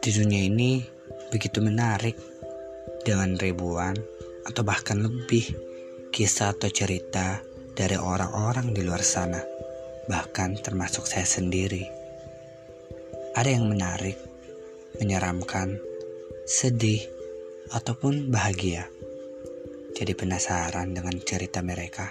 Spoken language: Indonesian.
Di dunia ini begitu menarik dengan ribuan atau bahkan lebih kisah atau cerita dari orang-orang di luar sana, bahkan termasuk saya sendiri. Ada yang menarik, menyeramkan, sedih, ataupun bahagia. Jadi penasaran dengan cerita mereka.